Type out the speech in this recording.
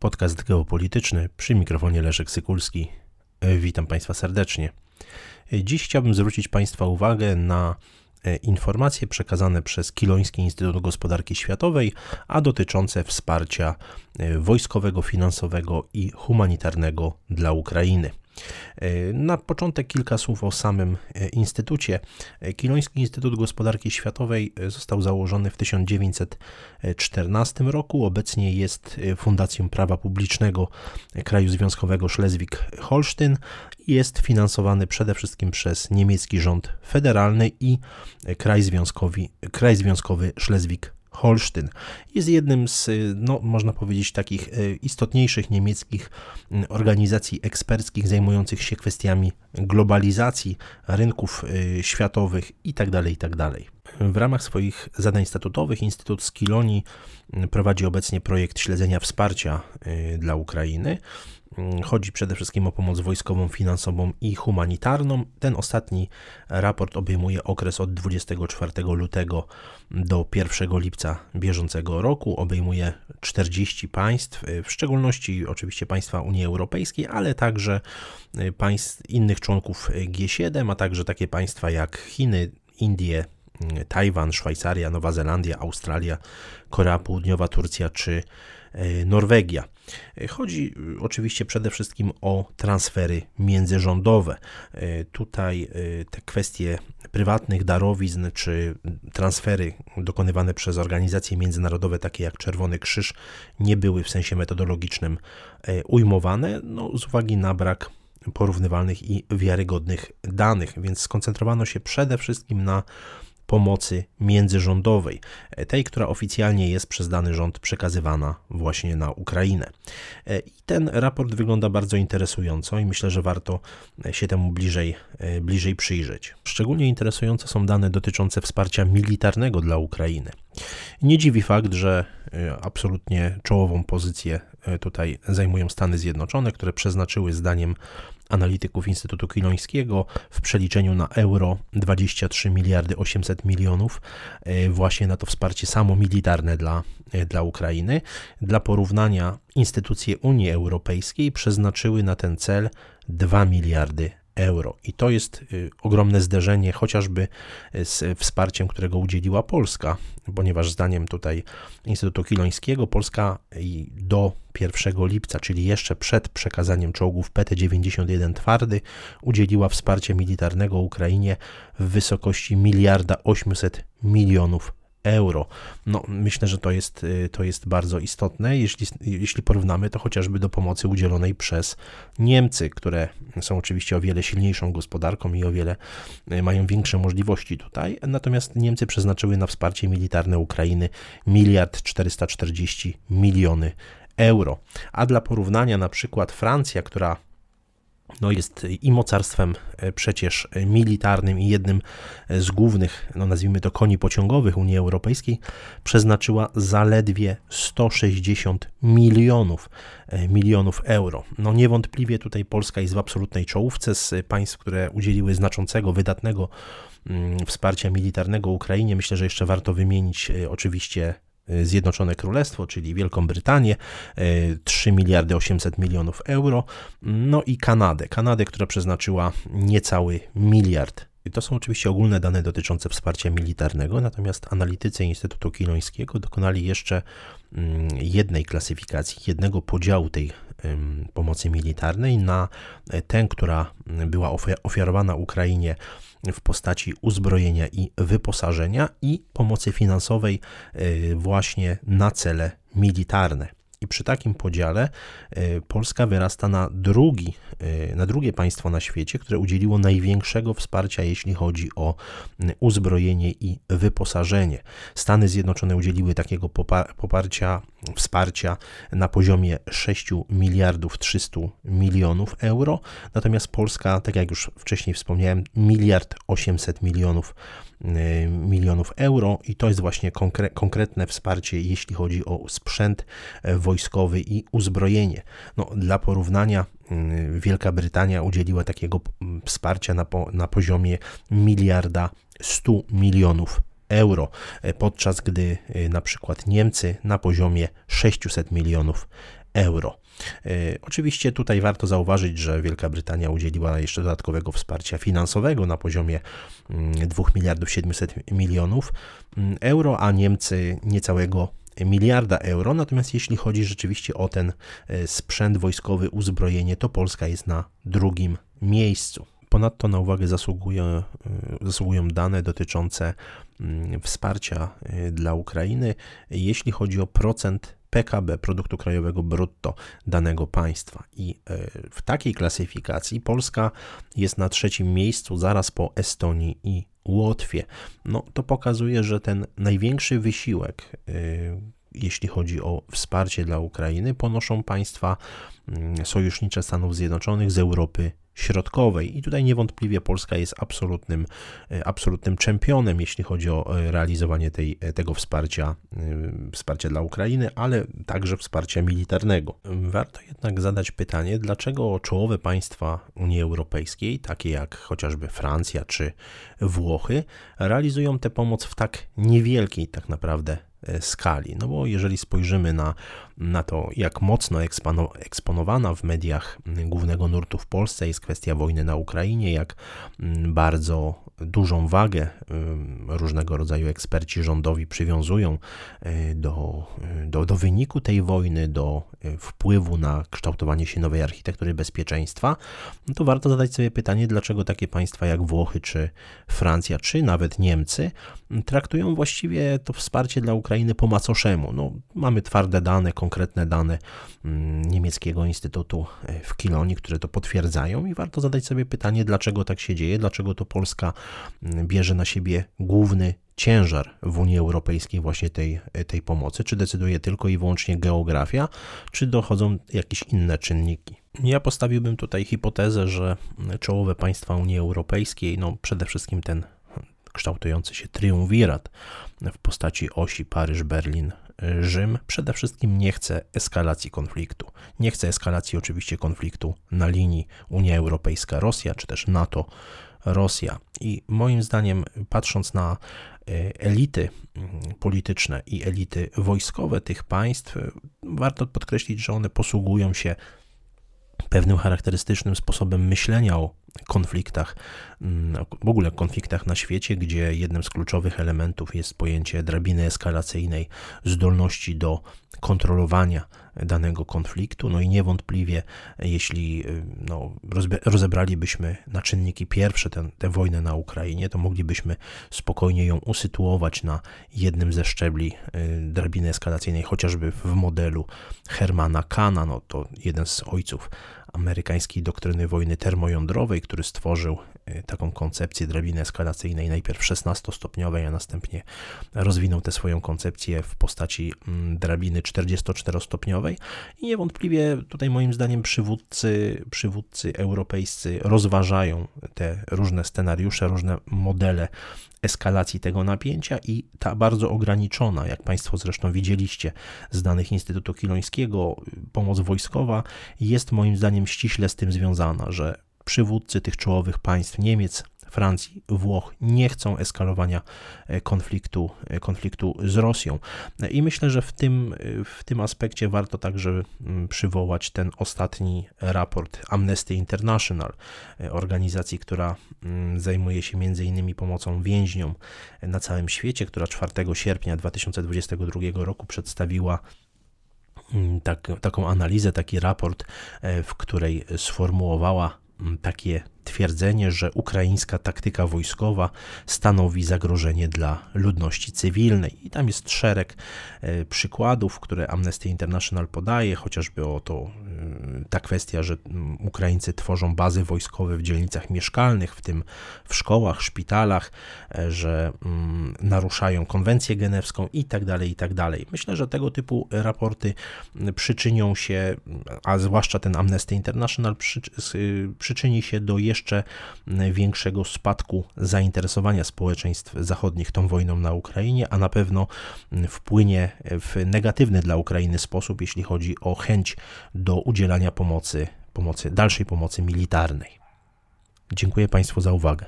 Podcast geopolityczny przy mikrofonie Leszek Sykulski. Witam Państwa serdecznie. Dziś chciałbym zwrócić Państwa uwagę na e, informacje przekazane przez Kiloński Instytut Gospodarki Światowej, a dotyczące wsparcia e, wojskowego, finansowego i humanitarnego dla Ukrainy. E, na początek kilka słów o samym e, instytucie. E, Kiloński Instytut Gospodarki Światowej został założony w 1914 roku. Obecnie jest Fundacją Prawa Publicznego Kraju Związkowego Szlezwik-Holsztyn i jest finansowany przede wszystkim przez niemiecki rząd federalny i kraj, związkowy, kraj związkowy Szlezwik Holsztyn. Jest jednym z, no, można powiedzieć, takich e, istotniejszych niemieckich organizacji eksperckich zajmujących się kwestiami globalizacji rynków e, światowych itd. Tak itd. Tak w ramach swoich zadań statutowych Instytut Skiloni prowadzi obecnie projekt śledzenia wsparcia dla Ukrainy. Mm, chodzi przede wszystkim o pomoc wojskową, finansową i humanitarną. Ten ostatni raport obejmuje okres od 24 lutego do 1 lipca bieżącego roku. Obejmuje 40 państw, w szczególności oczywiście państwa Unii Europejskiej, ale także państw innych członków G7, a także takie państwa jak Chiny, Indie, Tajwan, Szwajcaria, Nowa Zelandia, Australia, Korea Południowa, Turcja czy E, Norwegia. E, chodzi e, oczywiście przede wszystkim o transfery międzyrządowe. Tutaj te kwestie prywatnych darowizn czy transfery dokonywane przez organizacje międzynarodowe, takie jak Czerwony Krzyż, nie były w sensie metodologicznym ujmowane no, z uwagi na brak porównywalnych i wiarygodnych danych, więc skoncentrowano się przede wszystkim na pomocy międzyrządowej, tej, która oficjalnie jest przez dany rząd przekazywana właśnie na Ukrainę. I ten raport wygląda bardzo interesująco i myślę, że warto się temu bliżej, bliżej przyjrzeć. Szczególnie interesujące są dane dotyczące wsparcia militarnego dla Ukrainy. Nie dziwi fakt, że e, absolutnie czołową pozycję e, tutaj zajmują Stany Zjednoczone, które przeznaczyły zdaniem analityków Instytutu Kilońskiego w przeliczeniu na euro 23 miliardy 800 milionów e, właśnie na to wsparcie samo militarne dla, dla Ukrainy. Dla porównania instytucje Unii Europejskiej przeznaczyły na ten cel 2 miliardy euro. I to jest y, ogromne zderzenie chociażby z wsparciem, którego udzieliła Polska, ponieważ zdaniem tutaj Instytutu Kilońskiego Polska do 1 lipca, czyli jeszcze przed przekazaniem czołgów PT-91 twardy, udzieliła wsparcia militarnego Ukrainie w wysokości miliarda 800 milionów euro. No, myślę, że to jest, y, to jest bardzo istotne, jeśli, jeśli porównamy to chociażby do pomocy udzielonej przez Niemcy, które są oczywiście o wiele silniejszą gospodarką i o wiele y, mają większe możliwości tutaj. Natomiast Niemcy przeznaczyły na wsparcie militarne Ukrainy miliard 440 miliony euro. A dla porównania na przykład Francja, która no jest i mocarstwem e, przecież militarnym i jednym z głównych, no nazwijmy to koni pociągowych Unii Europejskiej, przeznaczyła zaledwie 160 milionów, e, milionów euro. No niewątpliwie tutaj Polska jest w absolutnej czołówce z państw, które udzieliły znaczącego, wydatnego mm, wsparcia militarnego Ukrainie. Myślę, że jeszcze warto wymienić e, oczywiście Zjednoczone Królestwo, czyli Wielką Brytanię, 3 y, miliardy 800 milionów euro, no i Kanadę, Kanadę, która przeznaczyła niecały miliard. To są oczywiście ogólne dane dotyczące wsparcia militarnego, natomiast analitycy Instytutu Kilońskiego dokonali jeszcze mm, jednej klasyfikacji, jednego podziału tej pomocy militarnej na tę, która była ofiarowana Ukrainie w postaci uzbrojenia i wyposażenia i pomocy finansowej y, właśnie na cele militarne. I przy takim podziale e, Polska wyrasta na, drugi, e, na drugie państwo na świecie, które udzieliło największego wsparcia, jeśli chodzi o uzbrojenie i wyposażenie. Stany Zjednoczone udzieliły takiego poparcia, wsparcia na poziomie 6 miliardów 300 milionów euro, natomiast Polska, tak jak już wcześniej wspomniałem, miliard 800 milionów Y, milionów euro. I to jest właśnie konkre konkretne wsparcie, jeśli chodzi o sprzęt e, wojskowy i uzbrojenie. No, dla porównania, y, Wielka Brytania udzieliła takiego wsparcia na, po, na poziomie miliarda 100 milionów euro, e, podczas gdy e, na przykład Niemcy na poziomie 600 milionów euro. Oczywiście tutaj warto zauważyć, że Wielka Brytania udzieliła jeszcze dodatkowego wsparcia finansowego na poziomie 2 mm, miliardów 700 milionów mm, euro, a Niemcy niecałego miliarda euro. Natomiast jeśli chodzi rzeczywiście o ten e, sprzęt wojskowy, uzbrojenie, to Polska jest na drugim miejscu. Ponadto na uwagę e, zasługują dane dotyczące mm, wsparcia e, dla Ukrainy, jeśli chodzi o procent PKB, produktu krajowego brutto danego państwa. I w takiej klasyfikacji Polska jest na trzecim miejscu, zaraz po Estonii i Łotwie. No to pokazuje, że ten największy wysiłek, y, jeśli chodzi o wsparcie dla Ukrainy, ponoszą państwa mm, sojusznicze Stanów Zjednoczonych z Europy środkowej. I tutaj niewątpliwie Polska jest absolutnym, e, absolutnym czempionem, jeśli chodzi o e, realizowanie tej, e, tego wsparcia, wsparcia dla Ukrainy, ale także wsparcia militarnego. Warto jednak zadać pytanie, dlaczego czołowe państwa Unii Europejskiej, takie jak chociażby Francja czy Włochy, realizują tę pomoc w tak niewielkiej tak naprawdę skali. No bo jeżeli spojrzymy na, na to, jak mocno ekspono, eksponowana w mediach głównego nurtu w Polsce jest kwestia wojny na Ukrainie, jak bardzo dużą wagę różnego rodzaju eksperci rządowi przywiązują e, do, do, do wyniku tej wojny, do e, wpływu na kształtowanie się nowej architektury bezpieczeństwa, no to warto zadać sobie pytanie, dlaczego takie państwa jak Włochy, czy Francja, czy nawet Niemcy traktują właściwie to wsparcie dla Ukrainy po macoszemu. No, mamy twarde dane, konkretne dane niemieckiego Instytutu w Kilonii, które to potwierdzają i warto zadać sobie pytanie, dlaczego tak się dzieje, dlaczego to Polska bierze na siebie główny ciężar w Unii Europejskiej właśnie tej, tej pomocy? Czy decyduje tylko i wyłącznie geografia, czy dochodzą jakieś inne czynniki? Ja postawiłbym tutaj hipotezę, że czołowe państwa Unii Europejskiej, no przede wszystkim ten kształtujący się triumvirat w postaci osi Paryż-Berlin Rzym przede wszystkim nie chce eskalacji konfliktu. Nie chce eskalacji oczywiście konfliktu na linii Unia Europejska-Rosja, czy też NATO-Rosja. I moim zdaniem, patrząc na e, elity mm, polityczne i elity wojskowe tych państw, warto podkreślić, że one posługują się pewnym charakterystycznym sposobem myślenia o konfliktach, mm, w ogóle konfliktach na świecie, gdzie jednym z kluczowych elementów jest pojęcie drabiny eskalacyjnej, zdolności do kontrolowania danego konfliktu. No i niewątpliwie, jeśli y, no, rozebralibyśmy na czynniki pierwsze tę wojnę na Ukrainie, to moglibyśmy spokojnie ją usytuować na jednym ze szczebli y, drabiny eskalacyjnej, chociażby w modelu Hermana Kana, no to jeden z ojców amerykańskiej doktryny wojny termojądrowej, który stworzył taką koncepcję drabiny eskalacyjnej, najpierw 16-stopniowej, a następnie rozwinął tę swoją koncepcję w postaci mm, drabiny 44-stopniowej. I niewątpliwie tutaj moim zdaniem przywódcy, przywódcy europejscy rozważają te różne scenariusze, różne modele eskalacji tego napięcia i ta bardzo ograniczona, jak Państwo zresztą widzieliście z danych Instytutu Kilońskiego, pomoc wojskowa jest moim zdaniem ściśle z tym związana, że przywódcy tych czołowych państw Niemiec, Francji, Włoch nie chcą eskalowania e, konfliktu, e, konfliktu z Rosją. I myślę, że w tym, e, w tym aspekcie warto także mm, przywołać ten ostatni raport Amnesty International, organizacji, która mm, zajmuje się innymi pomocą więźniom na całym świecie, która 4 sierpnia 2022 roku przedstawiła mm, tak, taką analizę, taki raport, w której sformułowała takie twierdzenie, że ukraińska taktyka wojskowa stanowi zagrożenie dla ludności cywilnej. I tam jest szereg e, przykładów, które Amnesty International podaje, chociażby o to ta kwestia, że Ukraińcy tworzą bazy wojskowe w dzielnicach mieszkalnych, w tym w szkołach, szpitalach, e, że naruszają konwencję genewską i tak dalej, i tak dalej. Myślę, że tego typu raporty przyczynią się, a zwłaszcza ten Amnesty International przyczyni się do jeszcze większego spadku zainteresowania społeczeństw zachodnich tą wojną na Ukrainie, a na pewno wpłynie w negatywny dla Ukrainy sposób, jeśli chodzi o chęć do udzielania pomocy, pomocy dalszej pomocy militarnej. Dziękuję Państwu za uwagę.